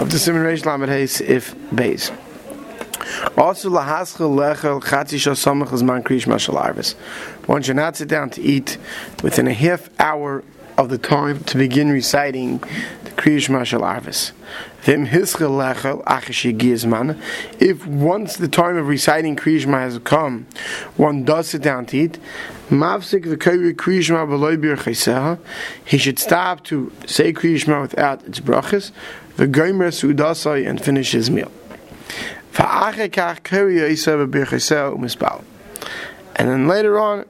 of the Siman Reish Lamed Hayes if base. Also, lahaschel lechel chatzi shasamach man kriyish mashal arvis. One should not sit down to eat within a half hour of the time to begin reciting the kriyish mashal arvis. If once the time of reciting kriyish has come, one does sit down to eat. He should stop to say kriyish without its brachas. V'goymer sudasai and finish his meal. And then later on,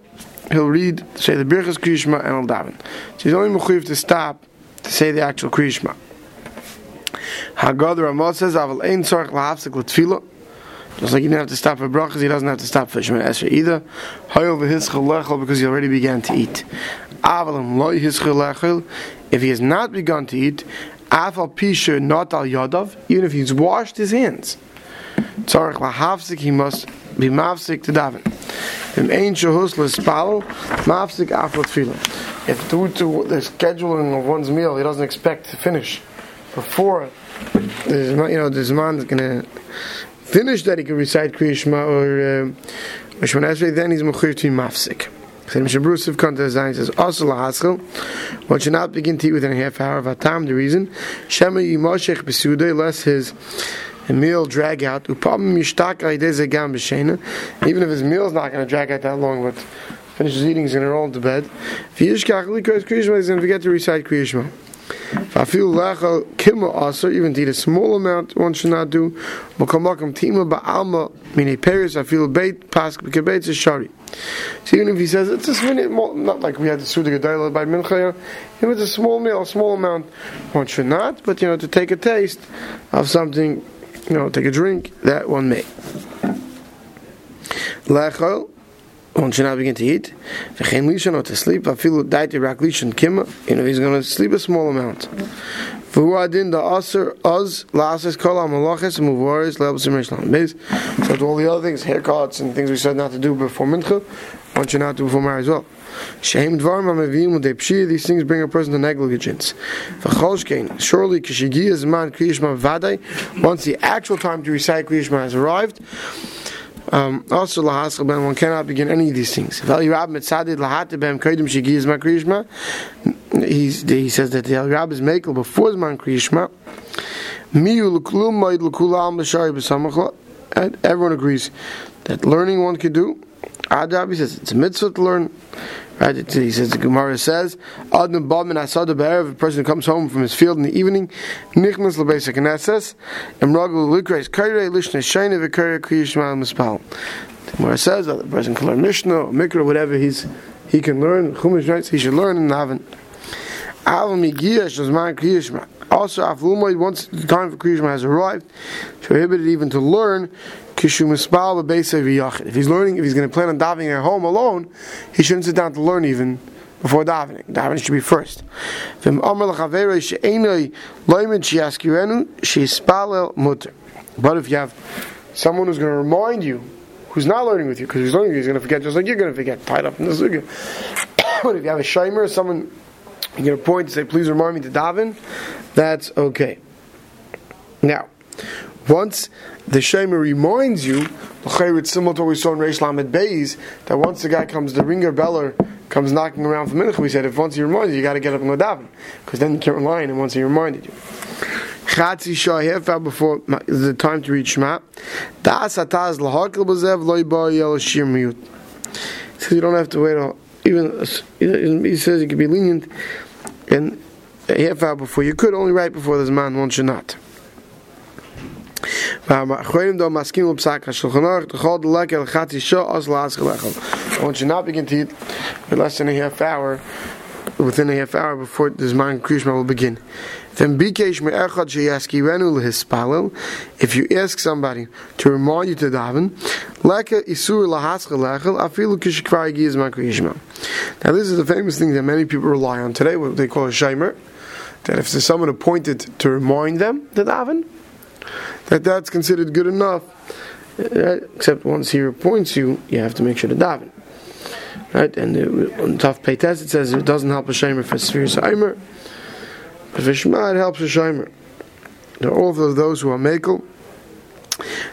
he'll read, say the Birchas Krishma and he'll daven. So he's only mechuyev to stop to say the actual Krishma. Hagad Ramah says, "Aval ein tzarich lahafsik l'tfila." Just like he didn't have to stop for brachas, he doesn't have to stop for Shemon Esra either. Hayol v'hischel lechel because he already began to eat. Avalim loy hischel lechel. If he has not begun to eat, afal pisha not al yadav, even if he's washed his hands. Tzarech lahafzik, he must be mafsik to daven. Im ein shahus l'spalo, mafsik afot tefillah. If due to the scheduling of one's meal, he doesn't expect to finish before there's you know this man is going to finish that he can recite Kriya Shema or uh, Shemon Esrei, then he's mechir to mafsik. So Mishnah Berurah Kanta Zayin says, also lahaschel, one should not begin to eat within a half hour of a time. The reason, Shema yimoshech besudei, less his a meal drag out. Even if his meal is not going to drag out that long, but finishes eating, he's going to roll into bed. If he's going to forget to recite Kriyishma. Even to eat a small amount, one should not do. So even if he says it's a minute, not like we had the Suda Gedaila by Mincha, if it's a small meal, a small amount, one should not, but you know, to take a taste of something you know, take a drink, that one may. Lechol, one should not begin to eat. V'chein lishon or to sleep. Afilu daiti rak lishon kima. You know, he's going to sleep a small amount. V'hu adin da aser oz la'ases kol ha'malachis muvaris le'elbsim rishlam. Base. So to all the other things, haircuts and things we said not to do before mincha, one should not do before Ma'ariv as well. Shem dvar ma'mevim u'dei pshir, these things bring a person to negligence. V'cholshkein, surely kishigi is man kriyishma vaday, once the actual time to recite kriyishma has arrived, um, also lahaschel ben, one cannot begin any of these things. He he says that the Rab is makel before Zman Kriyishma. Everyone agrees that learning one could do. Adab, he says it's a mitzvah to learn. Right? It, he says the Gemara says, "Adam bam and asada be'erev." A person comes home from his field in the evening. The Gemara says that the person can learn Mishnah or Mikra, whatever he's he can learn. Chumash writes he should learn in zman kriyishma. Also, Aflumoid, once the time for Kriyishma has arrived, prohibited even to learn if he's learning, if he's going to plan on davening at home alone, he shouldn't sit down to learn even before davening. Davening should be first. But if you have someone who's going to remind you, who's not learning with you, because he's learning, he's going to forget just like you're going to forget, tied up in the suga. but if you have a shimer, someone you're point to point say, please remind me to daven, that's okay. Now, once the Shema reminds you, it's similar to what we saw in Reish Lamed Beis, that once the guy comes, the ringer beller comes knocking around for mincha, we said if once he reminds you, you got to get up and go daven, because then you can't rely on him once he reminded you. Chatzi shah before the time to read Shema. Das ataz b'zev shir miyut. Says you don't have to wait. All, even he says you can be lenient, and half hour before you could only right before this man one should not. One should not begin to eat for less than a half hour, within a half hour before the man Krishma will begin. Then If you ask somebody to remind you to daven, Now this is the famous thing that many people rely on today, what they call a shimer. That if there's someone appointed to remind them to daven, that that's considered good enough. Uh, except once he appoints you, you have to make sure to daven. Right? And uh, on tough pay test, it says it doesn't help a shamer for sphere aimer. But for Shema, it helps a shamer. They're all of those who are Mekel.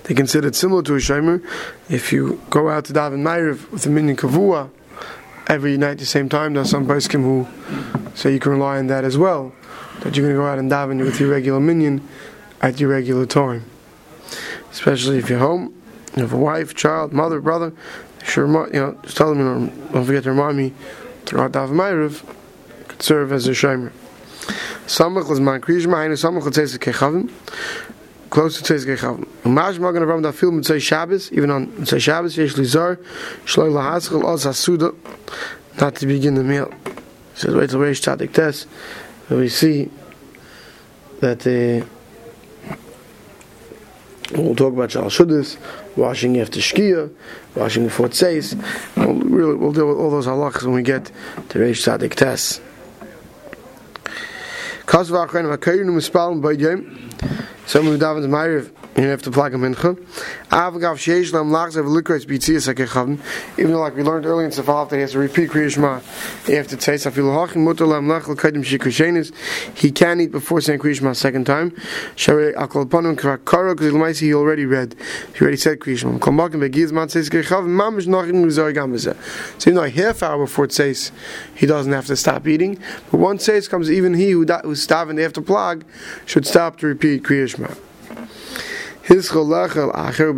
They consider it similar to a Shomer. If you go out to daven Ma'ariv with a Minyan Kavua every night at the same time, there's some Paiskim who say you can rely on that as well. That you're going to go out and daven with your regular Minyan at your regular time. Especially if you're home, you have a wife, child, mother, brother. Sure, you know, just tell them, you know, don't forget to remind me throughout daven Ma'ariv could serve as a Shomer. Samach was man kriyishma, hainu samach l'tzeis kechavim, close to tzeis kechavim. Umash Magen Avraham da film mitzay Shabbos, even on mitzay Shabbos, yesh lizar, shloi lahaschel oz hasuda, not to begin the meal. He says, wait till Reish Tzadik Tes, we see that uh, we'll talk about Shal Shuddis, washing after Shkia, washing before Tzeis, we'll, really, we'll deal with all those halachas when we get to Reish Tzadik Tes. Kas va khayn va kayn mispaln. Some of David Meyer you have to plug him in. Avgav sheish lam lachs of likros bitzias hakechavim. Even though, like we learned earlier in that he has to repeat Kriya Shema after Tzeis. Afil hachim mutar lam lach l'kaidim shikushenis. He can eat before saying Kriya Shema a second time. Sharei akol panim kara because l'maisi he already read. He already said Kriya Shema. Kol makim begiz man tzeis kechavim mamish nachim mizar gam bezeh. So even though a half hour before Tzeis, he doesn't have to stop eating. But once Tzeis comes, even he who who's starving after plug should stop to repeat Kriya Shema. His cholachel acher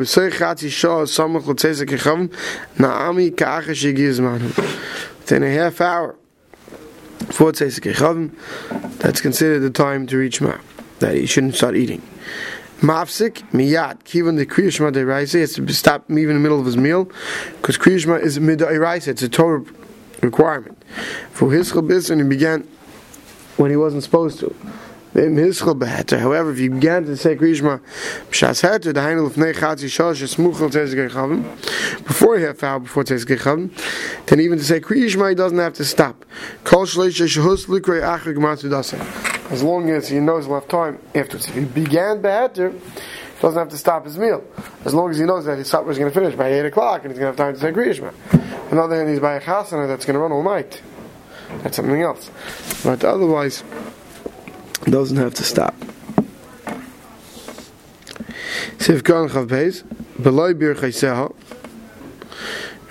a half hour before tzeze kechavim that's considered the time to reach ma that he shouldn't start eating. Mafsik miyat kivan the kriyishma de he has to stop even in the middle of his meal because kriyishma is mid raisa it's a Torah requirement. For his and he began when he wasn't supposed to However, if you began to say Krishma B'shas Heter, the Heinel of Nei Chatzi Shosh Smuchel Tez Gechavim, before a half hour before Tez Gechavim, then even to say Krishma, he doesn't have to stop. Kol Shleish Shehus Likrei Acher Gematu Dasa. As long as he knows enough time afterwards. If he began Beheter, he doesn't have to stop his meal. As long as he knows that his supper is going to finish by 8 o'clock and he's going to have time to say Krishma. Another hand, he's by a chasana that's going to run all night. That's something else. But otherwise, doesn't have to stop.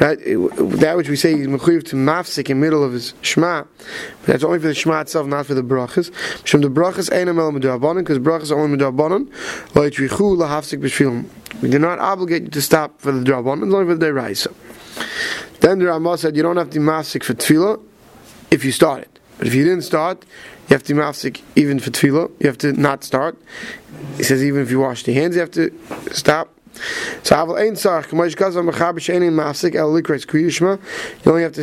Right, that which we say he's mechuyev to mafsik in the middle of his shema, but that's only for the shema itself, not for the brachas. From the brachas ain't el medrabanan, because brachas are only medrabanan. Loitrichu lahafsik b'shvilim. We do not obligate you to stop for the drabanan, only for the deraisa. Then the Ramah said you don't have to mafsik for tefillah if you started, but if you didn't start, you have to mafsik even for tefillah. You have to not start. He says even if you wash the hands, you have to stop. So aval ein sarch k'moish gazav mechaber she'enin mafsik el likres kriyishma. You only have to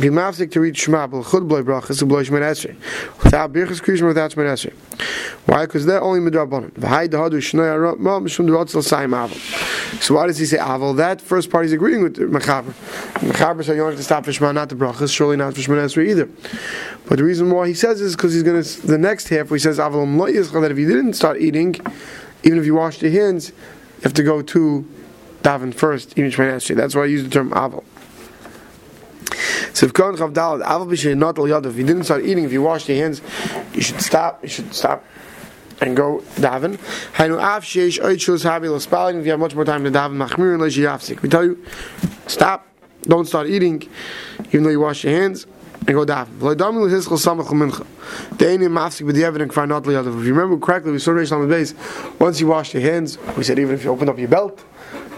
be mafsik to read shema b'l chud b'loy brachas b'loy shmer esrei. Without birchas kriyishma, without shmer esrei. Why? Because they're only midrabanan. V'hai dehadu shnei arama mishum derotzel sayim aval. So why does he say ah, aval? That first part he's agreeing with mechaber. Mechaber said you don't have to stop for shema, not the brachas. Surely not for shmer esrei either. But the reason why he says is because he's going to the next half where he says ah, aval that if you didn't start eating, even if you washed your hands you have to go to daven first, even Shemini That's why I use the term aval. So if Kohen Chav Dalad, aval b'shei not al if you didn't start eating, if you washed your hands, you should stop, you should stop and go daven. Hainu av sheish oit shus habi l'spalin, if you have much more time to daven, machmir and yafsik. We tell you, stop, don't start eating, even though you wash your hands, and go daven. V'loidam l'hischel samach l'mincha. De'eni mafsik b'di'evin and l'yadav. If you remember correctly, we saw Reish Lamed base. Once you wash your hands, we said even if you open up your belt,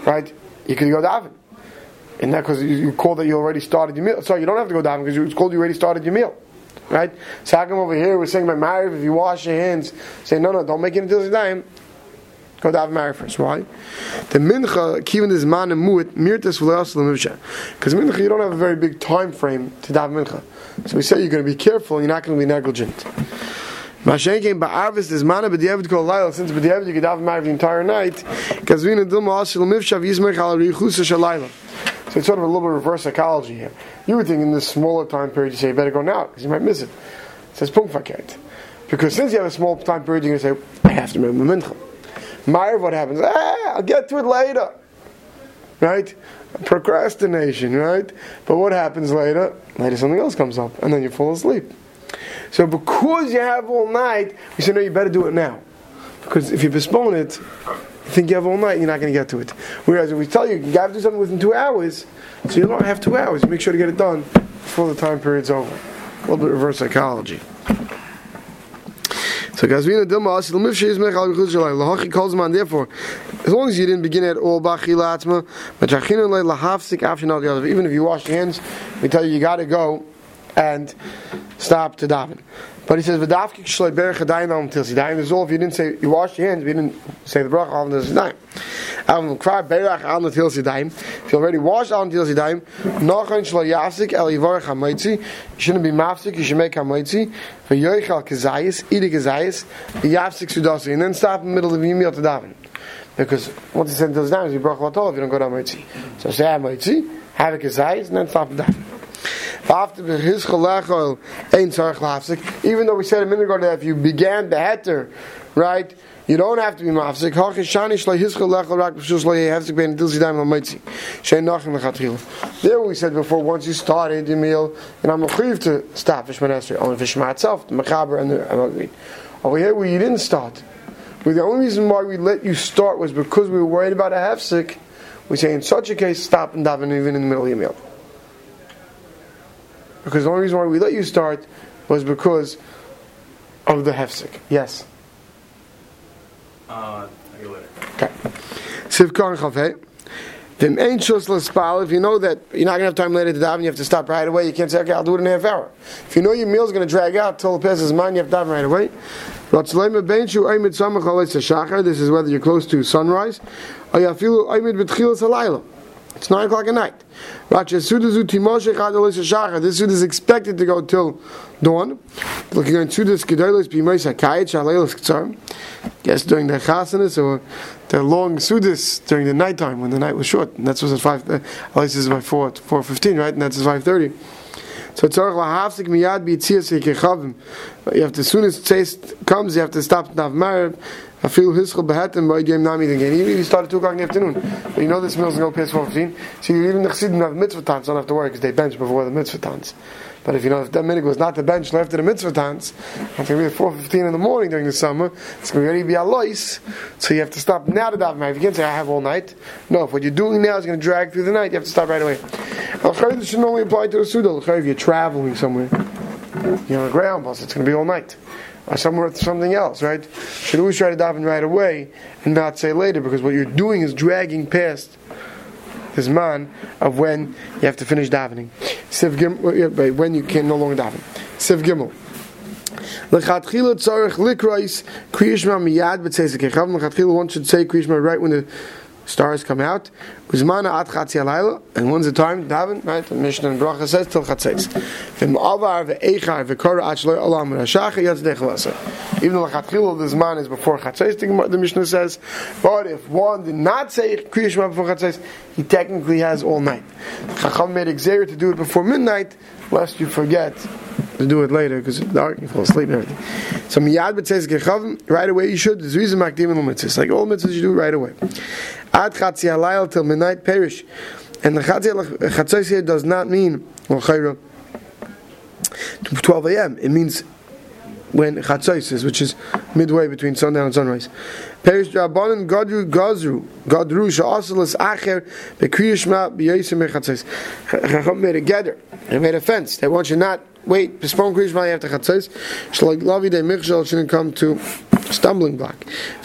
right, you can go daven. And that because you, you call that you already started your meal. Sorry, you don't have to go daven because it's called you already started your meal. Right? So how come over here we're saying by Ma'ariv, if you wash your hands, say no, no, don't make it until the time. Go daven Ma'ariv first. Why? The mincha, kivin is man and muit, mirtas Because mincha, you don't have a very big time frame to daven mincha. So we say you're going to be careful, and you're not going to be negligent. Mashenkin ba'arvis is mana b'diavad kol laila since b'diavad you could have the entire night. Kazvina dilma asil mivshav yizmech al richusa shalayla. So it's sort of a little bit reverse psychology here. You would think in this smaller time period you say you better go now because you might miss it. It says punkfaket. Because since you have a small time period you're going to say I have to remember mincha. Meyer, what happens? Ah, I'll get to it later. Right? Procrastination, right? But what happens later? Later something else comes up, and then you fall asleep. So because you have all night, we say, no, you better do it now. Because if you postpone it, you think you have all night, you're not going to get to it. Whereas if we tell you you got to do something within two hours, so you don't have two hours. You make sure to get it done before the time period's over. A little bit of reverse psychology. So Gazvina Dilma Asil Mifshi is Mechal Bechuz Lahachi calls man therefore, as long as you didn't begin at all Bachilatzma, but Chachinu Le Lahafsik Afshinal Yadav, even if you wash your hands, we tell you you gotta go and stop to daven. But he says, "V'dafkik shloi berach adayim until sidayim." This is all if you didn't say you washed your hands, you didn't say the bracha on the sidayim. Avim kvar berach on the til sidayim. If you already washed on til sidayim, nachon shloi yafsik el yivarach hamoitzi. You shouldn't be mafsik. You should make hamoitzi. V'yoichal kezayis, eat a kezayis. Yafsik sudasi, and then stop in the middle of your meal to daven. Because once he said til sidayim, you bracha latol if you don't go to hamoitzi. So say hamoitzi, have a kezayis, and then stop to daven. After his chalachol ain't tzarich lafsik. Even though we said a minute ago that if you began the heter, right, you don't have to be mafsik. Hachish shani shlei his chalachol rak b'shus lo yehevsik ben dil zidayim l'maitzi. Shein nachim l'chatchil. There we said before, once you started the meal, and I'm achieve to stop fish esrei, only fish itself, the mechaber and the amagrid. Over here, where you didn't start. But the only reason why we let you start was because we were worried about a hefsik. We say in such a case, stop and daven even in the middle of your meal. Because the only reason why we let you start was because of the hefsek. Yes. Uh, okay. Sivkar Chaveh. Vim ain't shus l'spal. If you know that you're not gonna have time later to daven, you have to stop right away. You can't say, "Okay, I'll do it in a half hour." If you know your meal's gonna drag out till it passes mine, you have to daven right away. This is whether you're close to sunrise. It's 9 o'clock at night. This suit is expected to go till dawn. Looking on Sudas Gedolis Bimais HaKayit Shaleilos Ktsar. Yes, during the Chasanas or the long Sudas during the nighttime when the night was short. And that's was at 5, uh, this is by 4, 4.15, right? And that's at 5.30. So tzarich lahafsik miyad b'yitzias yekechavim. You have to, as soon as taste comes, you have to stop nav marib. I feel hischel behetem by game nami again. Even if you start at 2 o'clock in the afternoon, but you know this meal's going to go past 4.15, so you even the chassidim have mitzvah tans, don't have to worry because they bench before the mitzvah. But if you know if that minig was not the bench after the mitzvah tans, after be at 4.15 in the morning during the summer, it's going to already be a lois, so you have to stop now to daven. If you can't say I have all night, no, if what you're doing now is going to drag through the night, you have to stop right away. This shouldn't only apply to the suda. If you're traveling somewhere, you're on a ground bus, it's going to be all night or somewhere something else, right? You Should always try to daven right away and not say later, because what you're doing is dragging past this man of when you have to finish davening. Siv Gimel, uh, when you can no longer daven. Siv Gimel. Lechatchila tzarech likrais kriyishma miyad b'tzezik one should say kriyishma right when the stars come out. Uzmana at chatzi alayla, and when's the time daven? Right, the Mishnah and Bracha says till chatzis. V'm avar ve'echar ve'kora at. Even though chatchil this man is before chatzis, the Mishnah says, but if one did not say kriyishma before chatzis, he technically has all night. Chacham made exer to do it before midnight, lest you forget to do it later because it's dark, you fall asleep and everything. So miyad b'tzeis gechavim, right away you should. There's reason makdim mitzvahs. Like all mitzvahs you do right away. Ad chatzi halayel till midnight perish. And the chatzi here does not mean, well, chayra, 12 a.m. It means when chatzos is, which is midway between sundown and sunrise. Perish drabanan gadru gazru gadru sha'asalas acher bekriyishma b'yasim mechatzos. Chacham made a gather. They made a fence. They want you not wait, postpone Kriyish Mali after Chatzos, Shalag Lavi de Michshel shouldn't come to stumbling block.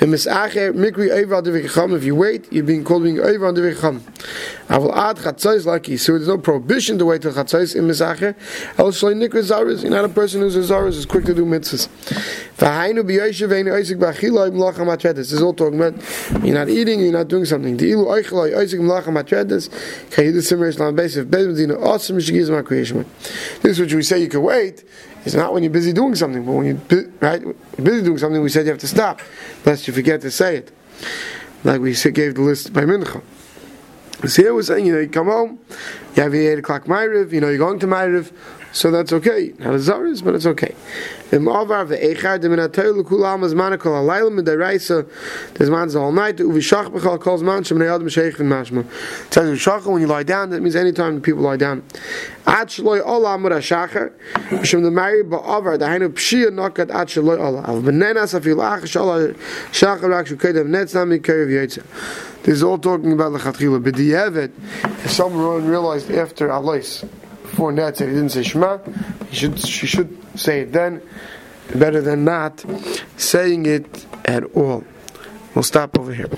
If you wait, you're being called being over on the Vicham. I will add Chatzos like so there's no prohibition to wait till Chatzos in Misacher. El Shalai Nikra Zaris, you're not a person who's a Zaris, is quick to do mitzvahs. V'hainu b'yoshev ein oisik b'achila imlacha matredes. This is all talking about you're not eating, you're not doing something. The ilu oichelai oisik imlacha matredes, kayidu simmer islam basiv, bezmedina awesome mishigiz ma creation. This is what we say you can wait, it's not when you're busy doing something, but when you're right, busy doing something, we said you have to stop, lest you forget to say it. Like we gave the list by Mincha. So here we're saying, you know, you come home, you have your 8 o'clock Ma'ariv, you know, you're going to Ma'ariv, so that's okay. Not a zaris, but it's okay. Im Avar ve'echar dem inatoy l'kulam az man kol alayla mit deraisa des man all night uvi shach bechal calls man shem neyad m'sheich v'in mashma. It says shach when you lie down, that means anytime people lie down. Ad shloy ola amur ha-shachar shem the mari ba'avar dahainu pshia nokat ad shloy ola. Av benenas afil ach shala shachar rak shukedem netz nami kerev yotze. This is all talking about the chatchila. But the Yevet, if someone realized after Alois, before that said he didn't say Shema, he should, she should say it then, better than not saying it at all. We'll stop over here.